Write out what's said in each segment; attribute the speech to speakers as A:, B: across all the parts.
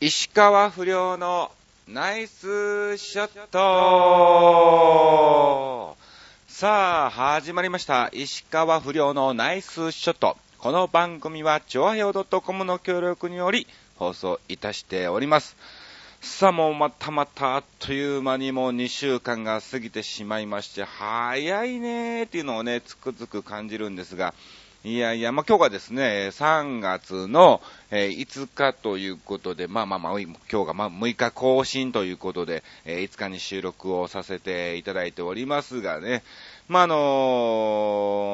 A: 石川不良のナイスショットさあ、始まりました。石川不良のナイスショット。この番組は、ちょわへお .com の協力により放送いたしております。さあ、もうまたまたあっという間にもう2週間が過ぎてしまいまして、早いねーっていうのをね、つくづく感じるんですが、いやいや、まあ、今日がですね、3月の、えー5日ということで、まあまあまあ、今日がまあ6日更新ということで、えー5日に収録をさせていただいておりますがね、まあ、あの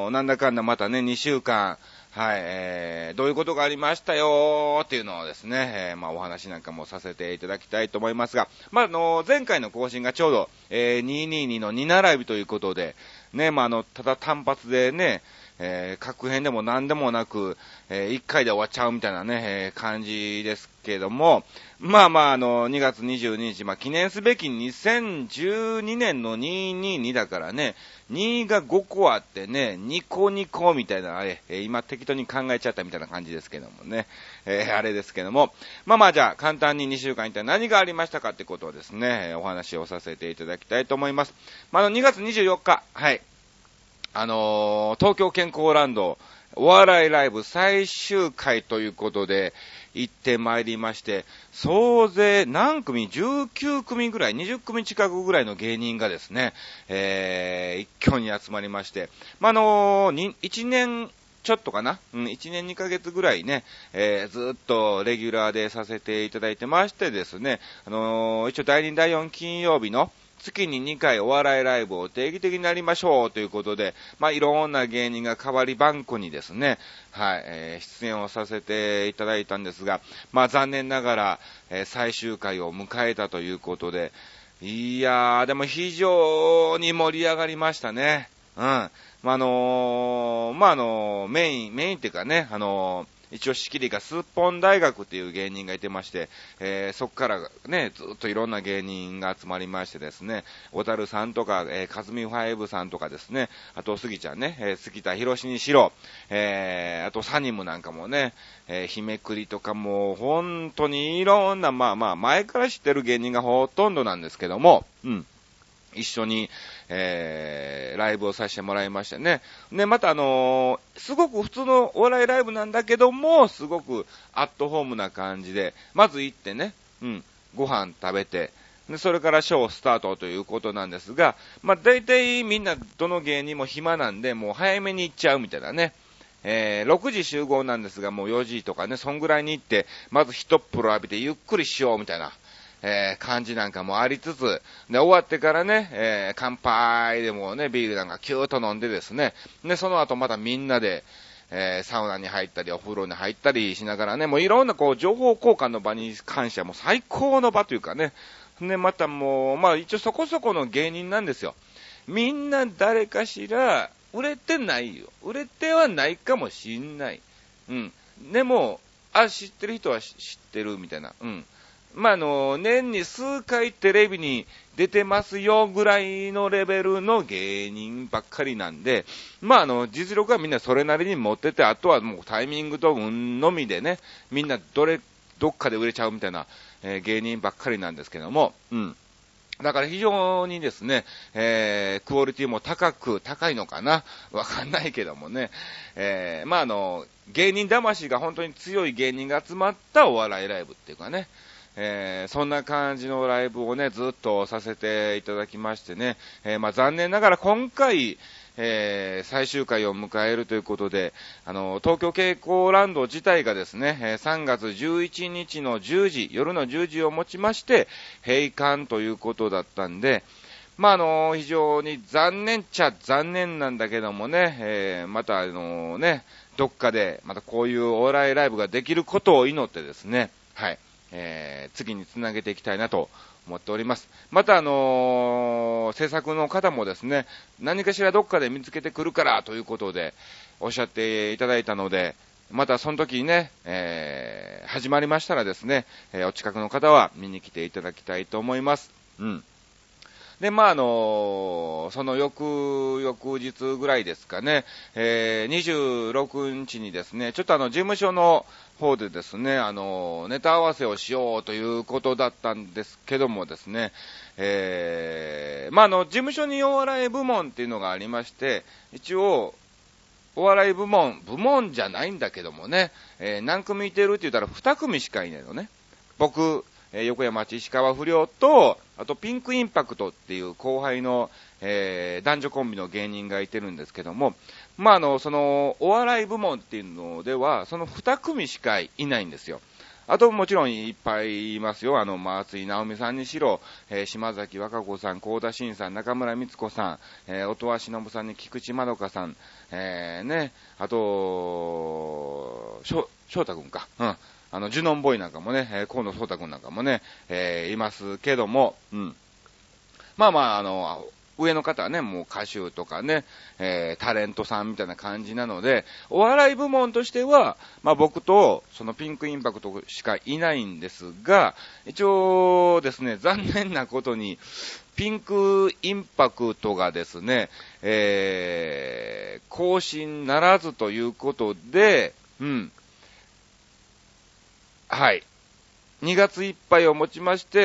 A: ーなんだかんだまたね、2週間、はい、えー、どういうことがありましたよーっていうのをですね、えーまあお話なんかもさせていただきたいと思いますが、まああのー前回の更新がちょうど、えー、222の2並びということで、ね、まああの、ただ単発でね、えー、各編でも何でもなく、え1回で終わっちゃうみたいなね、えー感じですけども、まあまあ、あの、2月22日、まあ、記念すべき2012年の222だからね、2が5個あってね、2個2個みたいな、あれ、えー今適当に考えちゃったみたいな感じですけどもね、えーあれですけども、まあまあじゃあ、簡単に2週間一体何がありましたかってことをですね、お話をさせていただきたいと思います。まあ、あの、2月24日、はい、あのー東京健康ランド、お笑いライブ最終回ということで、行ってまいりまして、総勢何組 ?19 組ぐらい、20組近くぐらいの芸人がですね、えー、一挙に集まりまして、まあ、のー1年ちょっとかなうん、1年2ヶ月ぐらいね、えーずっとレギュラーでさせていただいてましてですね、あのー一応第2、第4金曜日の月に2回お笑いライブを定期的になりましょうということで、まあ、いろんな芸人が代わり番号にですね、はい、えー出演をさせていただいたんですが、まあ、残念ながら、えー最終回を迎えたということで、いやー、でも非常に盛り上がりましたね。うん。まあ、あのーまあ、あのーメイン、メインっていうかね、あのー一応仕切りがスッポン大学っていう芸人がいてまして、えーそこからね、ずっといろんな芸人が集まりましてですね、小樽さんとか、えー、かずみファイブさんとかですね、あと杉ちゃんね、えー杉田博士にしろ、えーあとサニムなんかもね、えー日めくりとかも、本当にいろんな、まあまあ、前から知ってる芸人がほとんどなんですけども、うん。一緒に、えー、ライブをさせてもらいましてね。で、またあのーすごく普通のお笑いライブなんだけども、すごくアットホームな感じで、まず行ってね、うん、ご飯食べて、で、それからショースタートということなんですが、まあ、大体みんなどの芸人も暇なんで、もう早めに行っちゃうみたいなね。えー6時集合なんですが、もう4時とかね、そんぐらいに行って、まず一っ風呂浴びてゆっくりしようみたいな、えー感じなんかもありつつ、で、終わってからね、えー乾杯でもね、ビールなんかキューッと飲んでですね、で、その後またみんなで、えーサウナに入ったり、お風呂に入ったりしながらね、もういろんなこう、情報交換の場に関してはもう最高の場というかね、で、またもう、まあ一応そこそこの芸人なんですよ。みんな誰かしら、売れてないよ。売れてはないかもしんない。うん。でも、あ、知ってる人は知ってるみたいな。うん。まあ、あの、年に数回テレビに出てますよぐらいのレベルの芸人ばっかりなんで、まあ、あの、実力はみんなそれなりに持ってて、あとはもうタイミングと運のみでね、みんなどれ、どっかで売れちゃうみたいな、えー芸人ばっかりなんですけども、うん。だから非常にですね、えー、クオリティも高く、高いのかな？わかんないけどもね。えー、まああの、芸人魂が本当に強い芸人が集まったお笑いライブっていうかね。えー、そんな感じのライブをね、ずっとさせていただきましてね。えー、まあ残念ながら今回、えー最終回を迎えるということで、あの、東京蛍光ランド自体がですね、えー3月11日の10時、夜の10時をもちまして、閉館ということだったんで、まあ、あの、非常に残念っちゃ残念なんだけどもね、えーまたあのね、どっかで、またこういうお笑いライブができることを祈ってですね、はい、えー次につなげていきたいなと思っております。また、あのー制作の方もですね、何かしらどっかで見つけてくるからということで、おっしゃっていただいたので、またその時にね、えー始まりましたらですね、えーお近くの方は見に来ていただきたいと思います。うん。で、まあ、あの、その翌、翌日ぐらいですかね、えー、26日にですね、ちょっとあの、事務所の方でですね、あの、ネタ合わせをしようということだったんですけどもですね、えー、まあ、あの、事務所にお笑い部門っていうのがありまして、一応、お笑い部門、部門じゃないんだけどもね、えー、何組いてるって言ったら2組しかいないのね。僕、え、横山町石川不良と、あとピンクインパクトっていう後輩の、えー、男女コンビの芸人がいてるんですけども、まあ、あの、その、お笑い部門っていうのでは、その2組しかいないんですよ。あともちろんいっぱいいますよ。あの、松井直美さんにしろ、えー、島崎和歌子さん、高田新さん、中村光子さん、えー、音羽忍さんに菊池まどかさん、えー、ね、あと、翔太くんか。うん。あの、ジュノンボーイなんかもね、え、河野壮太くんなんかもね、え、いますけども、うん。まあまあ、あの、上の方はね、もう歌手とかね、えー、タレントさんみたいな感じなので、お笑い部門としては、まあ僕と、そのピンクインパクトしかいないんですが、一応ですね、残念なことに、ピンクインパクトがですね、えー、更新ならずということで、うん。はい。2月いっぱいをもちまして、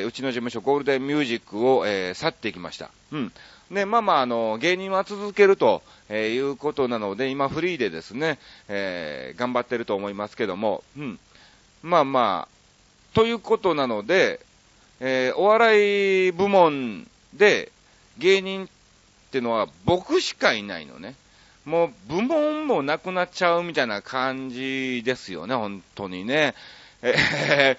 A: えー、うちの事務所ゴールデンミュージックを、えー、去っていきました。うん。で、まあまあ、あの、芸人は続けると、えー、いうことなので、今フリーでですね、えー、頑張ってると思いますけども、うん。まあまあ、ということなので、えー、お笑い部門で芸人ってのは僕しかいないのね。もう部門もなくなっちゃうみたいな感じですよね、本当にね。えー、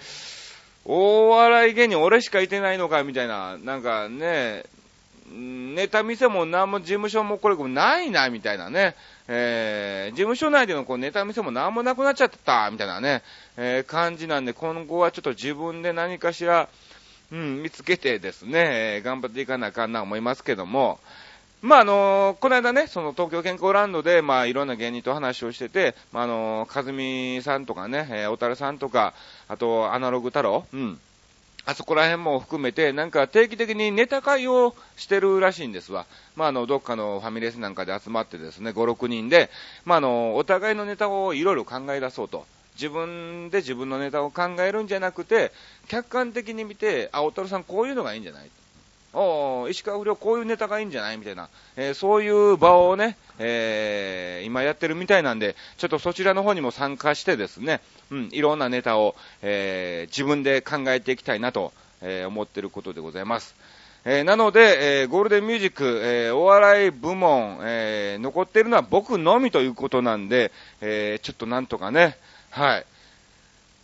A: 大笑い芸人俺しかいてないのかみたいな、なんかね、ネタ見せも何も事務所もこれないな、みたいなね。えー、事務所内でのこうネタ見せも何もなくなっちゃった、みたいなね、えー、感じなんで、今後はちょっと自分で何かしら、うん、見つけてですね、えー、頑張っていかなあかんな思いますけども、まあ、あのこの間ね、その東京健康ランドで、まあ、いろんな芸人と話をしてて、まあ、あのかずみさんとかね、えー、おたるさんとか、あと、アナログ太郎、うん。あそこら辺も含めて、なんか定期的にネタ会をしてるらしいんですわ。まあ、あの、どっかのファミレスなんかで集まってですね、5、6人で、まあ、あの、お互いのネタをいろいろ考え出そうと。自分で自分のネタを考えるんじゃなくて、客観的に見て、あ、おたるさんこういうのがいいんじゃないお石川不良こういうネタがいいんじゃないみたいな、えー、そういう場をね、えー、今やってるみたいなんで、ちょっとそちらの方にも参加してですね、うん、いろんなネタを、えー、自分で考えていきたいなと、え思ってることでございます。えなので、えゴールデンミュージック、えお笑い部門、え残っているのは僕のみということなんで、えちょっとなんとかね、はい、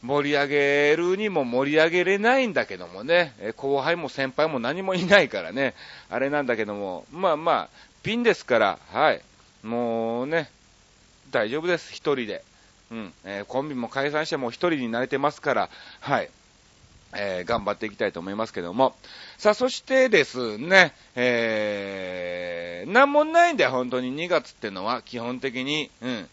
A: 盛り上げるにも盛り上げれないんだけどもね、後輩も先輩も何もいないからね、あれなんだけども、まあまあ、ピンですから、はい、もうね、大丈夫です、一人で。うん、えー、コンビも解散しても一人になれてますから、はい、えー、頑張っていきたいと思いますけども。さあ、そしてですね、えー、なんもないんだよ、本当に。2月ってのは、基本的に。うん。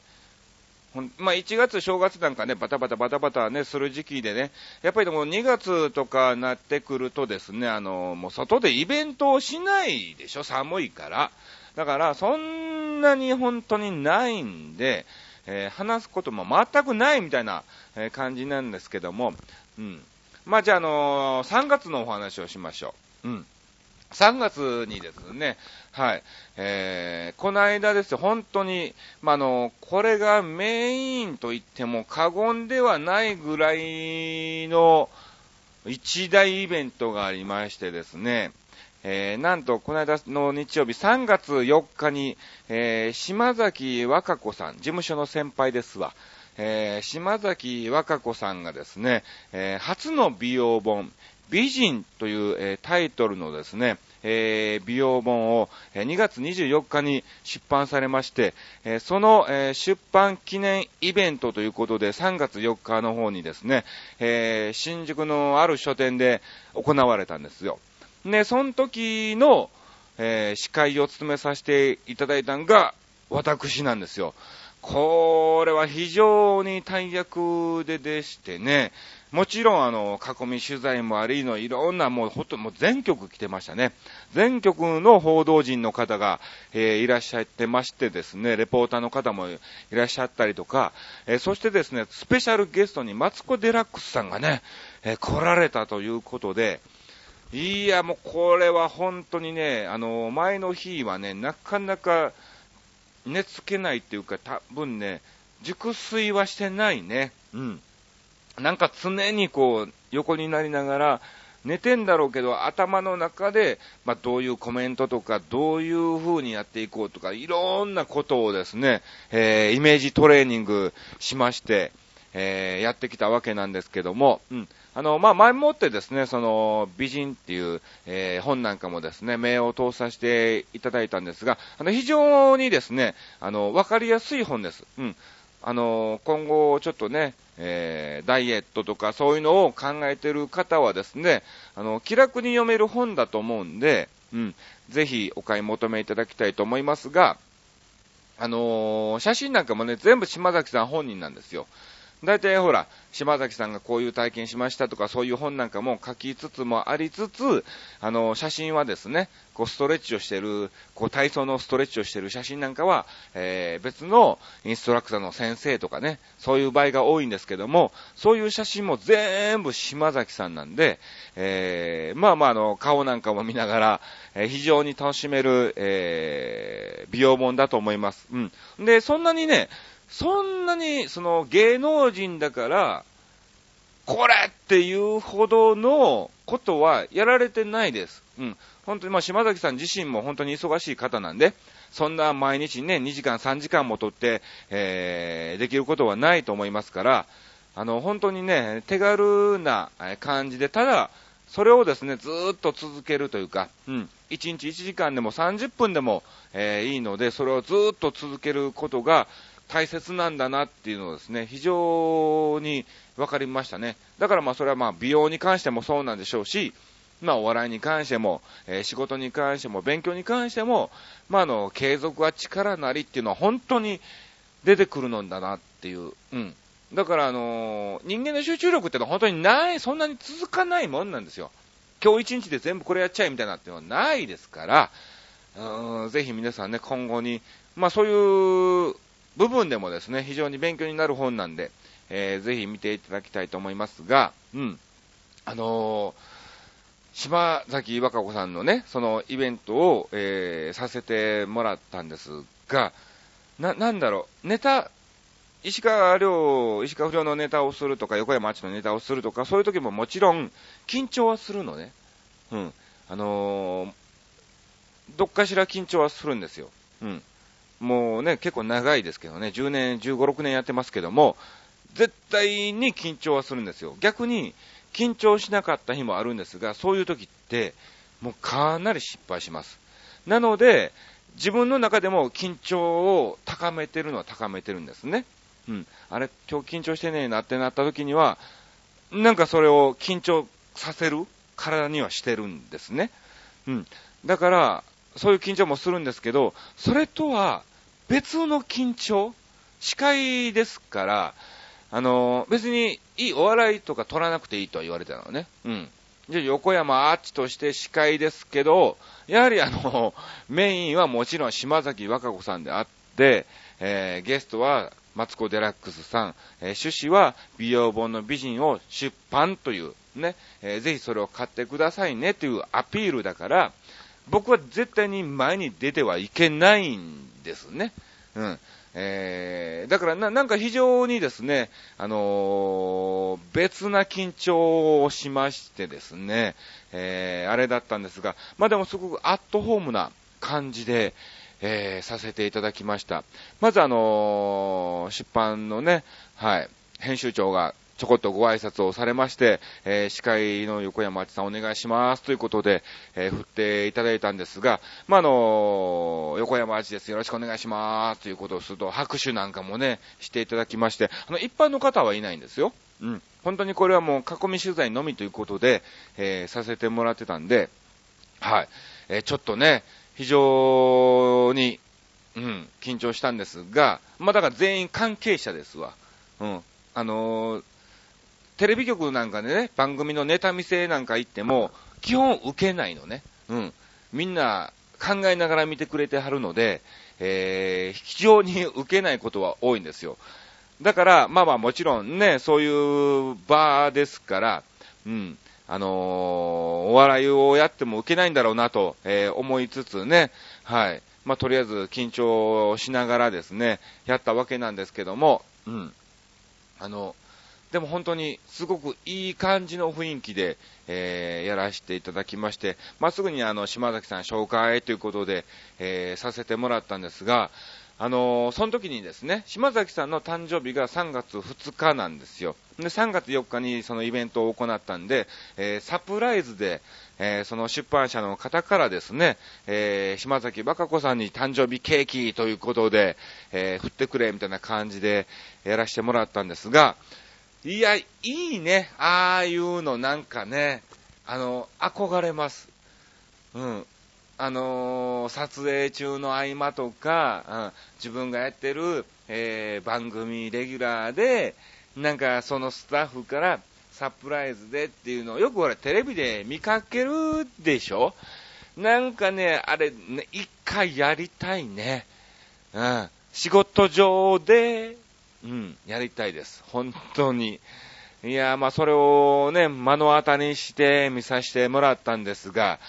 A: まあ、1月、正月なんかね、バタバタバタバタね、する時期でね、やっぱりでも2月とかなってくるとですね、あの、もう外でイベントをしないでしょ、寒いから。だから、そんなに本当にないんで、えー、話すことも全くないみたいな、え感じなんですけども、うん。まあ、じゃあ、あのー、3月のお話をしましょう。うん。3月にですね、はい、えー、この間ですよ、本当に、まあ、の、これがメインと言っても過言ではないぐらいの一大イベントがありましてですね、えー、なんと、この間の日曜日3月4日に、えー、島崎和歌子さん、事務所の先輩ですわ、えー、島崎和歌子さんがですね、えー、初の美容本、美人という、えー、タイトルのですね、えー、美容本を、えー、2月24日に出版されまして、えー、その、え出版記念イベントということで3月4日の方にですね、え新宿のある書店で行われたんですよ。で、その時の、え司会を務めさせていただいたのが私なんですよ。これは非常に大役ででしてね、もちろん、あの、囲み取材もありの、いろんな、もう、ほと、もう全局来てましたね。全局の報道陣の方が、えー、いらっしゃってましてですね、レポーターの方もいらっしゃったりとか、えー、そしてですね、スペシャルゲストにマツコ・デラックスさんがね、えー、来られたということで、いや、もうこれは本当にね、あの、前の日はね、なかなか寝つけないっていうか、多分ね、熟睡はしてないね。うん。なんか常にこう、横になりながら、寝てんだろうけど、頭の中で、まあ、どういうコメントとか、どういう風にやっていこうとか、いろんなことをですね、えー、イメージトレーニングしまして、えー、やってきたわけなんですけども、うん。あの、まあ、前もってですね、その、美人っていう、えー、本なんかもですね、名を通させていただいたんですが、あの、非常にですね、あの、わかりやすい本です。うん。あの、今後ちょっとね、えー、ダイエットとかそういうのを考えてる方はですね、あの、気楽に読める本だと思うんで、うん、ぜひお買い求めいただきたいと思いますが、あのー、写真なんかもね、全部島崎さん本人なんですよ。大体ほら、島崎さんがこういう体験しましたとか、そういう本なんかも書きつつもありつつ、あの、写真はですね、こうストレッチをしてる、こう体操のストレッチをしてる写真なんかは、えー、別のインストラクターの先生とかね、そういう場合が多いんですけども、そういう写真も全部島崎さんなんで、えー、まあまああの、顔なんかも見ながら、えー、非常に楽しめる、えー、美容本だと思います。うん。で、そんなにね、そんなに、その芸能人だから、これっていうほどのことはやられてないです。うん。本当に、まあ、島崎さん自身も本当に忙しい方なんで、そんな毎日ね、2時間、3時間もとって、えー、できることはないと思いますから、あの、本当にね、手軽な感じで、ただ、それをですね、ずっと続けるというか、うん、1日1時間でも30分でも、えー、いいので、それをずっと続けることが、大切なんだなっていうのをですね、非常に分かりましたね。だからまあそれはまあ美容に関してもそうなんでしょうし、まあお笑いに関しても、えー、仕事に関しても、勉強に関しても、まああの、継続は力なりっていうのは本当に出てくるのだなっていう、うん。だからあのー、人間の集中力ってのは本当にない、そんなに続かないもんなんですよ。今日一日で全部これやっちゃえみたいなっていうのはないですから、うん、ぜひ皆さんね、今後に、まあそういう部分でもですね、非常に勉強になる本なんで、えー、ぜひ見ていただきたいと思いますが、うん。あのー、島崎和歌子さんのね、そのイベントを、えー、させてもらったんですが、な、なんだろう、ネタ、石川遼、石川不良のネタをするとか、横山町のネタをするとか、そういう時ももちろん、緊張はするのね。うん。あのー、どっかしら緊張はするんですよ。うん。もうね、結構長いですけどね、10年、15、6年やってますけども、絶対に緊張はするんですよ。逆に、緊張しなかった日もあるんですが、そういう時って、もうかなり失敗します。なので、自分の中でも緊張を高めてるのは高めてるんですね。うん。あれ、今日緊張してねえなってなった時には、なんかそれを緊張させる体にはしてるんですね。うん。だから、そういう緊張もするんですけど、それとは別の緊張？司会ですから、あの、別にいいお笑いとか取らなくていいとは言われたのね。うん。じゃ横山アーチとして司会ですけど、やはりあの、メインはもちろん島崎和歌子さんであって、えー、ゲストはマツコ・デラックスさん、えー、趣旨は美容本の美人を出版という、ね、えー、ぜひそれを買ってくださいねというアピールだから、僕は絶対に前に出てはいけないんですね。うん。えー、だからな、なんか非常にですね、あのー、別な緊張をしましてですね、えー、あれだったんですが、まあでもすごくアットホームな感じで、えー、させていただきました。まずあのー、出版のね、はい、編集長がちょこっとご挨拶をされまして、えー、司会の横山あちさんお願いしますということで、えー、振っていただいたんですが、まあ、あのー、横山あちです。よろしくお願いしますということをすると、拍手なんかもね、していただきまして、あの、一般の方はいないんですよ。うん。本当にこれはもう囲み取材のみということで、えー、させてもらってたんで、はい。えー、ちょっとね、非常に、うん、緊張したんですが、まあ、だから全員関係者ですわ。うん。あのー、テレビ局なんかでね、番組のネタ見せなんか行っても、基本受けないのね。うん。みんな考えながら見てくれてはるので、えー、非常に受けないことは多いんですよ。だから、まあまあもちろんね、そういう場ですから、うん、あのー、お笑いをやっても受けないんだろうなと、えー、思いつつね、はい。まあ、とりあえず緊張しながらですね、やったわけなんですけども、うん。あの、でも本当にすごくいい感じの雰囲気で、えー、やらせていただきまして、まあ、すぐにあの、島崎さん紹介ということで、えー、させてもらったんですが、あのー、その時にですね、島崎さんの誕生日が3月2日なんですよ。で、3月4日にそのイベントを行ったんで、えー、サプライズで、えー、その出版社の方からですね、え、島崎和歌子さんに誕生日ケーキということで、え、振ってくれみたいな感じでやらせてもらったんですが、いや、いいね。ああいうのなんかね、あの、憧れます。うん。あのー、撮影中の合間とか、うん、自分がやってる、えー、番組レギュラーで、なんかそのスタッフからサプライズでっていうのをよく俺テレビで見かけるでしょ？なんかね、あれ、ね、一回やりたいね。うん。仕事上でうん、やりたいです。本当に。いや、まあ、それをね、目の当たりにして見させてもらったんですが、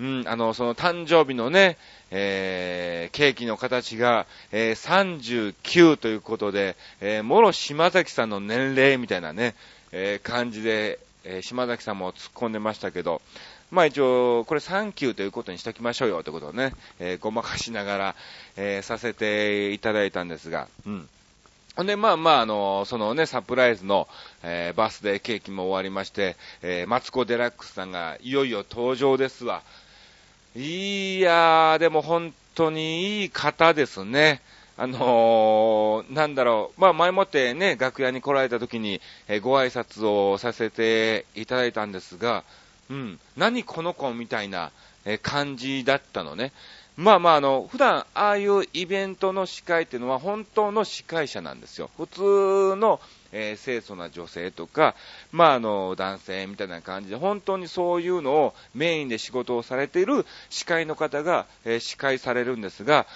A: うん、あの、その誕生日のね、えー、ケーキの形が、えー、39ということで、えー、もろ島崎さんの年齢みたいなね、えー、感じで、えー、島崎さんも突っ込んでましたけど、まあ一応、これサンキューということにしときましょうよということをね、えー、ごまかしながら、えー、させていただいたんですが、うん。ほんで、まあまあ、あの、そのね、サプライズの、えー、バースデーケーキも終わりまして、えー、マツコ・デラックスさんがいよいよ登場ですわ。いやー、でも本当にいい方ですね。あのー、なんだろう、まあ前もってね、楽屋に来られた時に、えー、ご挨拶をさせていただいたんですが、うん、何この子みたいな、え、感じだったのね。まあまあ、あの、普段、ああいうイベントの司会っていうのは本当の司会者なんですよ。普通の、えー、清楚な女性とか、まああの、男性みたいな感じで、本当にそういうのをメインで仕事をされている司会の方が、えー、司会されるんですが、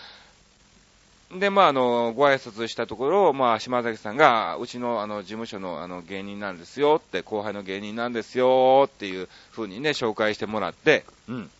A: で、まあ、あの、ご挨拶したところ、まあ、島崎さんが、うちの、あの、事務所の、あの、芸人なんですよって、後輩の芸人なんですよっていう風にね、紹介してもらって、うん。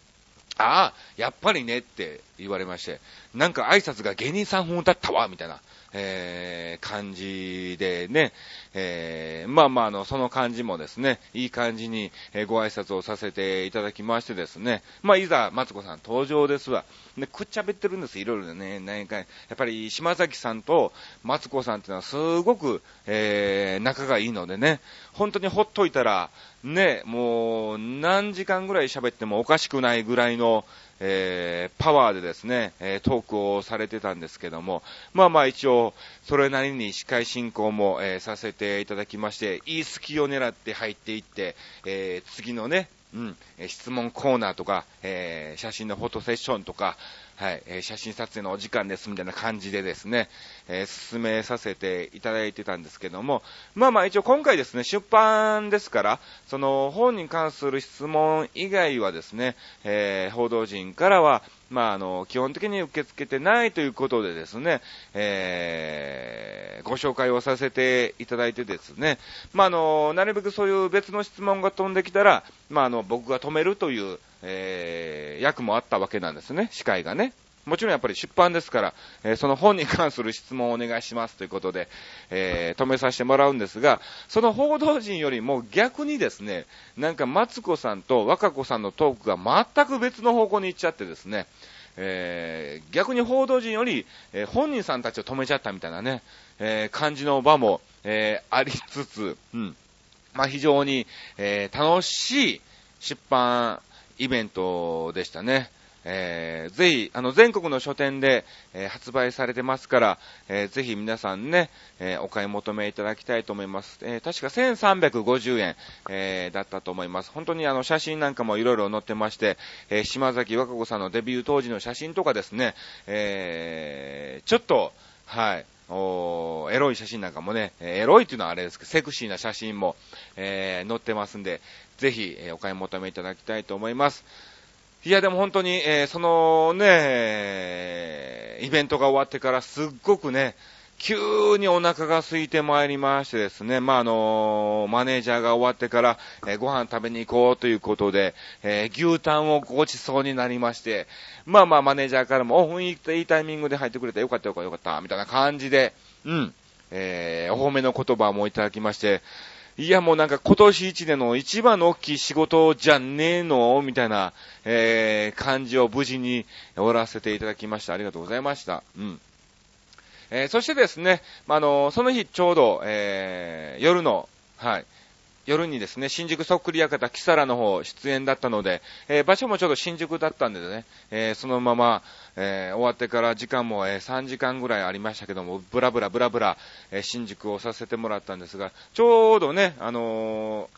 A: ああ、やっぱりねって言われまして、なんか挨拶が芸人さん風だったわ、みたいな、えー、感じでね、えー、まあまあ、あの、その感じもですね、いい感じに、えご挨拶をさせていただきましてですね、まあ、いざ、マツコさん登場ですわ。で、くっちゃべってるんです、いろいろね、何か、やっぱり、島崎さんとマツコさんっていうのはすごく、えー、仲がいいのでね、本当にほっといたら、ね、もう、何時間ぐらい喋ってもおかしくないぐらいの、えー、パワーでですね、え、トークをされてたんですけども、まあまあ一応、それなりに司会進行も、え、させていただきまして、いい隙を狙って入っていって、え次のね、うん、質問コーナーとか、え写真のフォトセッションとか、はい、えー、写真撮影のお時間ですみたいな感じでですね、えー、進めさせていただいてたんですけども、まあまあ一応今回ですね、出版ですから、その本に関する質問以外はですね、えー、報道陣からは、まああの、基本的に受け付けてないということでですね、えー、ご紹介をさせていただいてですね、まああの、なるべくそういう別の質問が飛んできたら、まああの、僕が止めるという、えー、役もあったわけなんですね、司会がね。もちろんやっぱり出版ですから、えー、その本に関する質問をお願いしますということで、えー、止めさせてもらうんですが、その報道陣よりも逆にですね、なんかマツコさんと若子さんのトークが全く別の方向に行っちゃってですね、えー、逆に報道陣より、え、本人さんたちを止めちゃったみたいなね、え、感じの場も、えありつつ、うん。まあ、非常に、え楽しい出版イベントでしたね。えー、ぜひ、あの、全国の書店で、えー、発売されてますから、えー、ぜひ皆さんね、えー、お買い求めいただきたいと思います。えー、確か1350円、えー、だったと思います。本当にあの、写真なんかもいろいろ載ってまして、えー、島崎和歌子さんのデビュー当時の写真とかですね、えー、ちょっと、はい、おエロい写真なんかもね、えエロいっていうのはあれですけど、セクシーな写真も、えー、載ってますんで、ぜひ、え、お買い求めいただきたいと思います。いや、でも本当に、えー、そのね、イベントが終わってからすっごくね、急にお腹が空いてまいりましてですね、まあ、あのー、マネージャーが終わってから、えー、ご飯食べに行こうということで、えー、牛タンをごちそうになりまして、まあまあマネージャーからも、お、雰囲気いいタイミングで入ってくれてよかったよかったよかった、みたいな感じで、うん、え、お褒めの言葉もいただきまして、いやもうなんか今年一年の一番の大きい仕事じゃねえの？みたいな、えー、感じを無事に終わらせていただきました。ありがとうございました。うん。えー、そしてですね、まあのその日ちょうど、えー、夜の、はい、夜にですね、新宿そっくり館キサラの方出演だったので、えー、場所もちょうど新宿だったんでね、えー、そのまま、えー、終わってから時間も、え3時間ぐらいありましたけども、ブラブラブラブラ、え新宿をさせてもらったんですが、ちょうどね、あの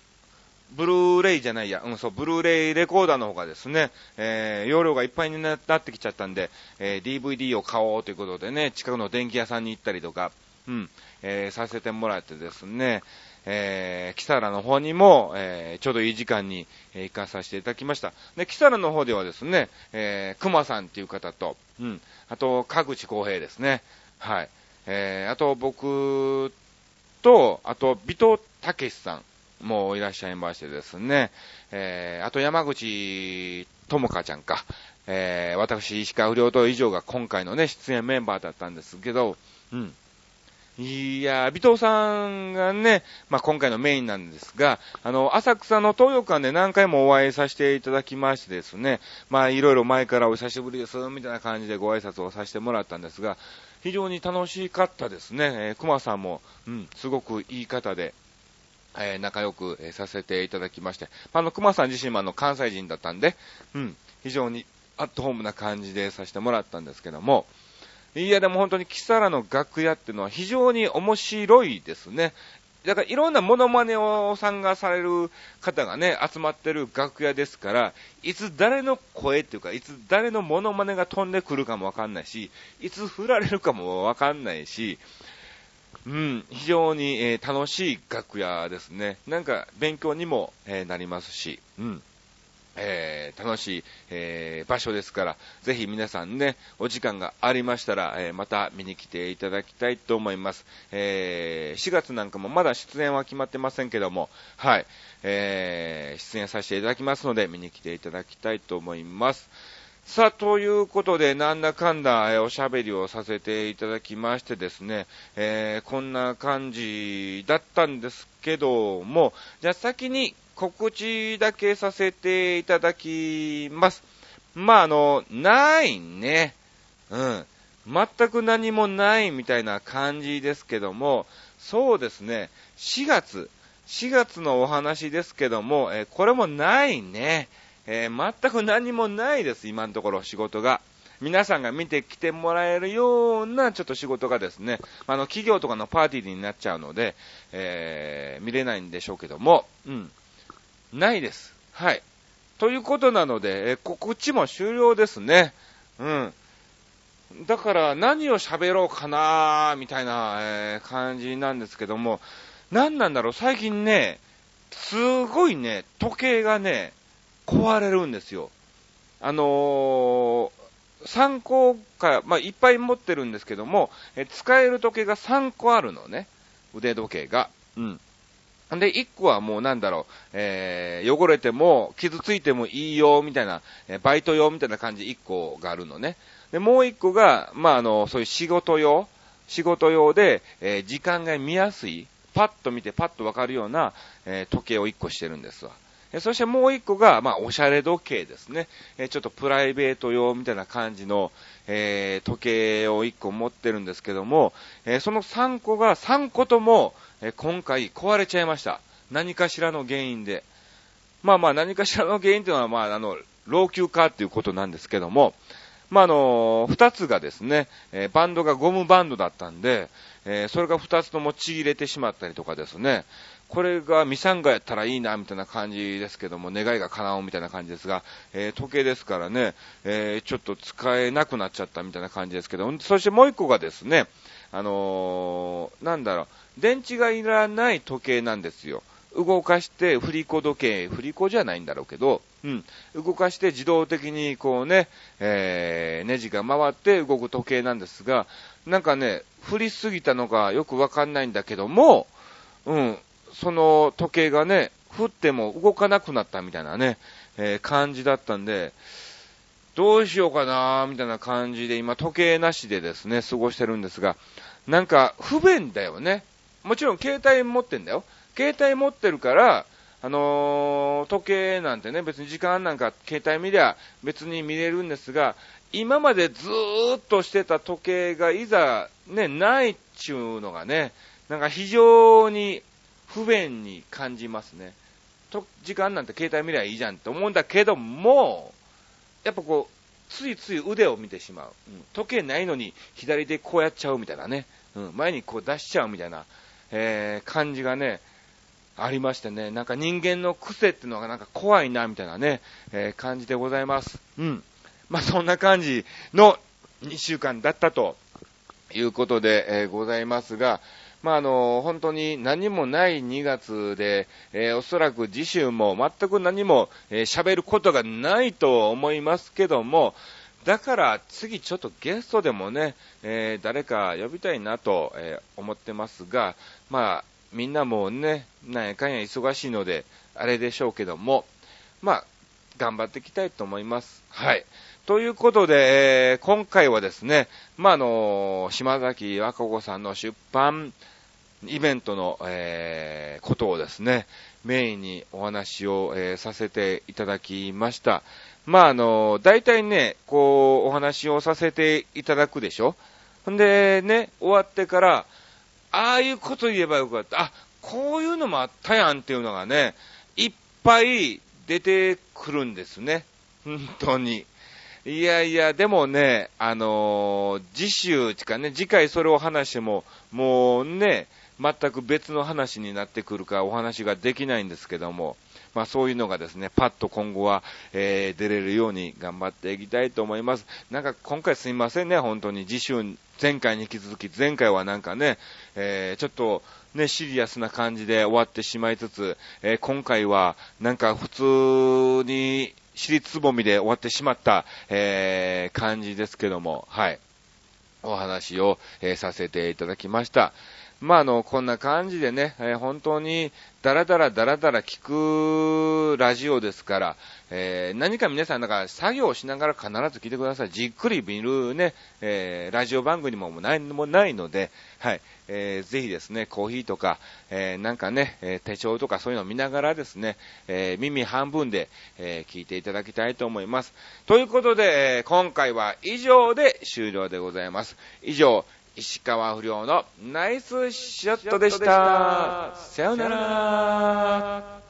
A: ブルーレイじゃないや、うん、そう、ブルーレイレコーダーの方がですね、えー、容量がいっぱいになってきちゃったんで、えー、DVD を買おうということでね、近くの電気屋さんに行ったりとか、うん、えー、させてもらってですね、えー、キサラの方にも、えー、ちょうどいい時間に、えー、行かさせていただきました。で、キサラの方ではですね、えー、熊さんっていう方と、うん、あと、かぐち公平ですね。はい。えー、あと僕と、あと、尾藤武さん。もいらっしゃいましてですね、えー、あと山口智香ちゃんか、えー、私、石川不良と以上が今回のね、出演メンバーだったんですけど、うん。いやー、尾藤さんがね、まあ、今回のメインなんですが、あの、浅草の東洋館で何回もお会いさせていただきましてですね、まあ、いろいろ前からお久しぶりです、みたいな感じでご挨拶をさせてもらったんですが、非常に楽しかったですね。えー、熊さんも、うん、すごくいい方で、えー、仲良く、させていただきまして、あの、熊さん自身もあの、関西人だったんで、うん、非常にアットホームな感じでさせてもらったんですけども、いや、でも本当にキサラの楽屋っていうのは非常に面白いですね。だからいろんなモノマネを参加される方がね、集まってる楽屋ですから、いつ誰の声っていうか、いつ誰のモノマネが飛んでくるかもわかんないし、いつ振られるかもわかんないし、うん、非常に、えー、楽しい楽屋ですね。なんか勉強にも、えー、なりますし、うん。えー、楽しい、えー、場所ですから、ぜひ皆さんね、お時間がありましたら、えー、また見に来ていただきたいと思います。え4月なんかもまだ出演は決まってませんけども、はい、え出演させていただきますので、見に来ていただきたいと思います。さあ、ということで、なんだかんだ、えおしゃべりをさせていただきましてですね、え、こんな感じだったんですけども、じゃあ先に告知だけさせていただきます。まあ、あの、ないね。うん。全く何もないみたいな感じですけども、そうですね、4月、4月のお話ですけども、えこれもないね。えー、全く何もないです、今のところ仕事が。皆さんが見てきてもらえるようなちょっと仕事がですね、あの、企業とかのパーティーになっちゃうので、えー、見れないんでしょうけども、うん。ないです。はい。ということなので、えー、告知も終了ですね。うん。だから何を喋ろうかなーみたいな、えー、感じなんですけども、何なんだろう、最近ね、すごいね、時計がね、壊れるんですよ。あのー、3個か、まあ、いっぱい持ってるんですけども、え使える時計が3個あるのね。腕時計が。うん。で、1個はもうなんだろう、えー、汚れても、傷ついてもいいよ、みたいな、えバイト用みたいな感じ1個があるのね。で、もう1個が、まあ、あの、そういう仕事用、仕事用で、えー、時間が見やすい、パッと見てパッとわかるような、えー、時計を1個してるんですわ。そしてもう一個が、まあ、おしゃれ時計ですね。えちょっとプライベート用みたいな感じの、えー、時計を一個持ってるんですけども、えー、その3個が3個とも、え、今回壊れちゃいました。何かしらの原因で。まあまあ何かしらの原因というのは、まああの、老朽化っていうことなんですけども、まああの、2つがですね、えバンドがゴムバンドだったんで、えそれが2つともちぎれてしまったりとかですね、これがミサンガやったらいいな、みたいな感じですけども、願いが叶うみたいな感じですが、えー、時計ですからね、えー、ちょっと使えなくなっちゃったみたいな感じですけど、そしてもう一個がですね、あのー、なんだろう、電池がいらない時計なんですよ。動かして振り子時計、振り子じゃないんだろうけど、うん、動かして自動的にこうね、えー、ネジが回って動く時計なんですが、なんかね、振りすぎたのかよくわかんないんだけども、うん、その時計がね、振っても動かなくなったみたいなね、えー、感じだったんで、どうしようかなみたいな感じで今時計なしでですね、過ごしてるんですが、なんか不便だよね。もちろん携帯持ってんだよ。携帯持ってるから、あのー、時計なんてね、別に時間なんか携帯見りゃ別に見れるんですが、今までずーっとしてた時計がいざね、ないっちゅうのがね、なんか非常に不便に感じますね。と、時間なんて携帯見りゃいいじゃんって思うんだけども、やっぱこう、ついつい腕を見てしまう。うん、時計ないのに左でこうやっちゃうみたいなね。うん、前にこう出しちゃうみたいな、えー、感じがね、ありましてね、なんか人間の癖っていうのがなんか怖いな、みたいなね、えー、感じでございます。うん。まあ、そんな感じの2週間だったということで、えー、ございますが、まあ、あの、本当に何もない2月で、えー、おそらく次週も全く何も喋、えー、ることがないと思いますけども、だから次ちょっとゲストでもね、えー、誰か呼びたいなと、え思ってますが、まあ、みんなもね、なんやかんや忙しいので、あれでしょうけども、まあ、頑張っていきたいと思います。はい。ということで、えー、今回はですね、まあ、あの、島崎和歌子さんの出版イベントの、えー、ことをですね、メインにお話を、えー、させていただきました。まあ、あの、大体ね、こう、お話をさせていただくでしょ？んで、ね、終わってから、ああいうこと言えばよかった。あ、こういうのもあったやんっていうのがね、いっぱい出てくるんですね。本当に。いやいや、でもね、あのー、次週、ちかね、次回それを話しても、もうね、全く別の話になってくるかお話ができないんですけども、まあそういうのがですね、パッと今後は、えー、出れるように頑張っていきたいと思います。なんか今回すいませんね、本当に次週、前回に引き続き、前回はなんかね、えー、ちょっと、ね、シリアスな感じで終わってしまいつつ、えー、今回はなんか普通に尻つぼみで終わってしまった、えー、感じですけども、はい。お話を、えー、させていただきました。まあ、あの、こんな感じでね、えー、本当に、だらだらだらだら聞くラジオですから、えー、何か皆さん、なんか作業しながら必ず聞いてください。じっくり見るね、えー、ラジオ番組もないもないので、はい、えー、ぜひですね、コーヒーとか、え、なんかね、え手帳とかそういうのを見ながらですね、え耳半分で、え聞いていただきたいと思います。ということで、え今回は以上で終了でございます。以上、石川不良のナイスショットでした。さよなら。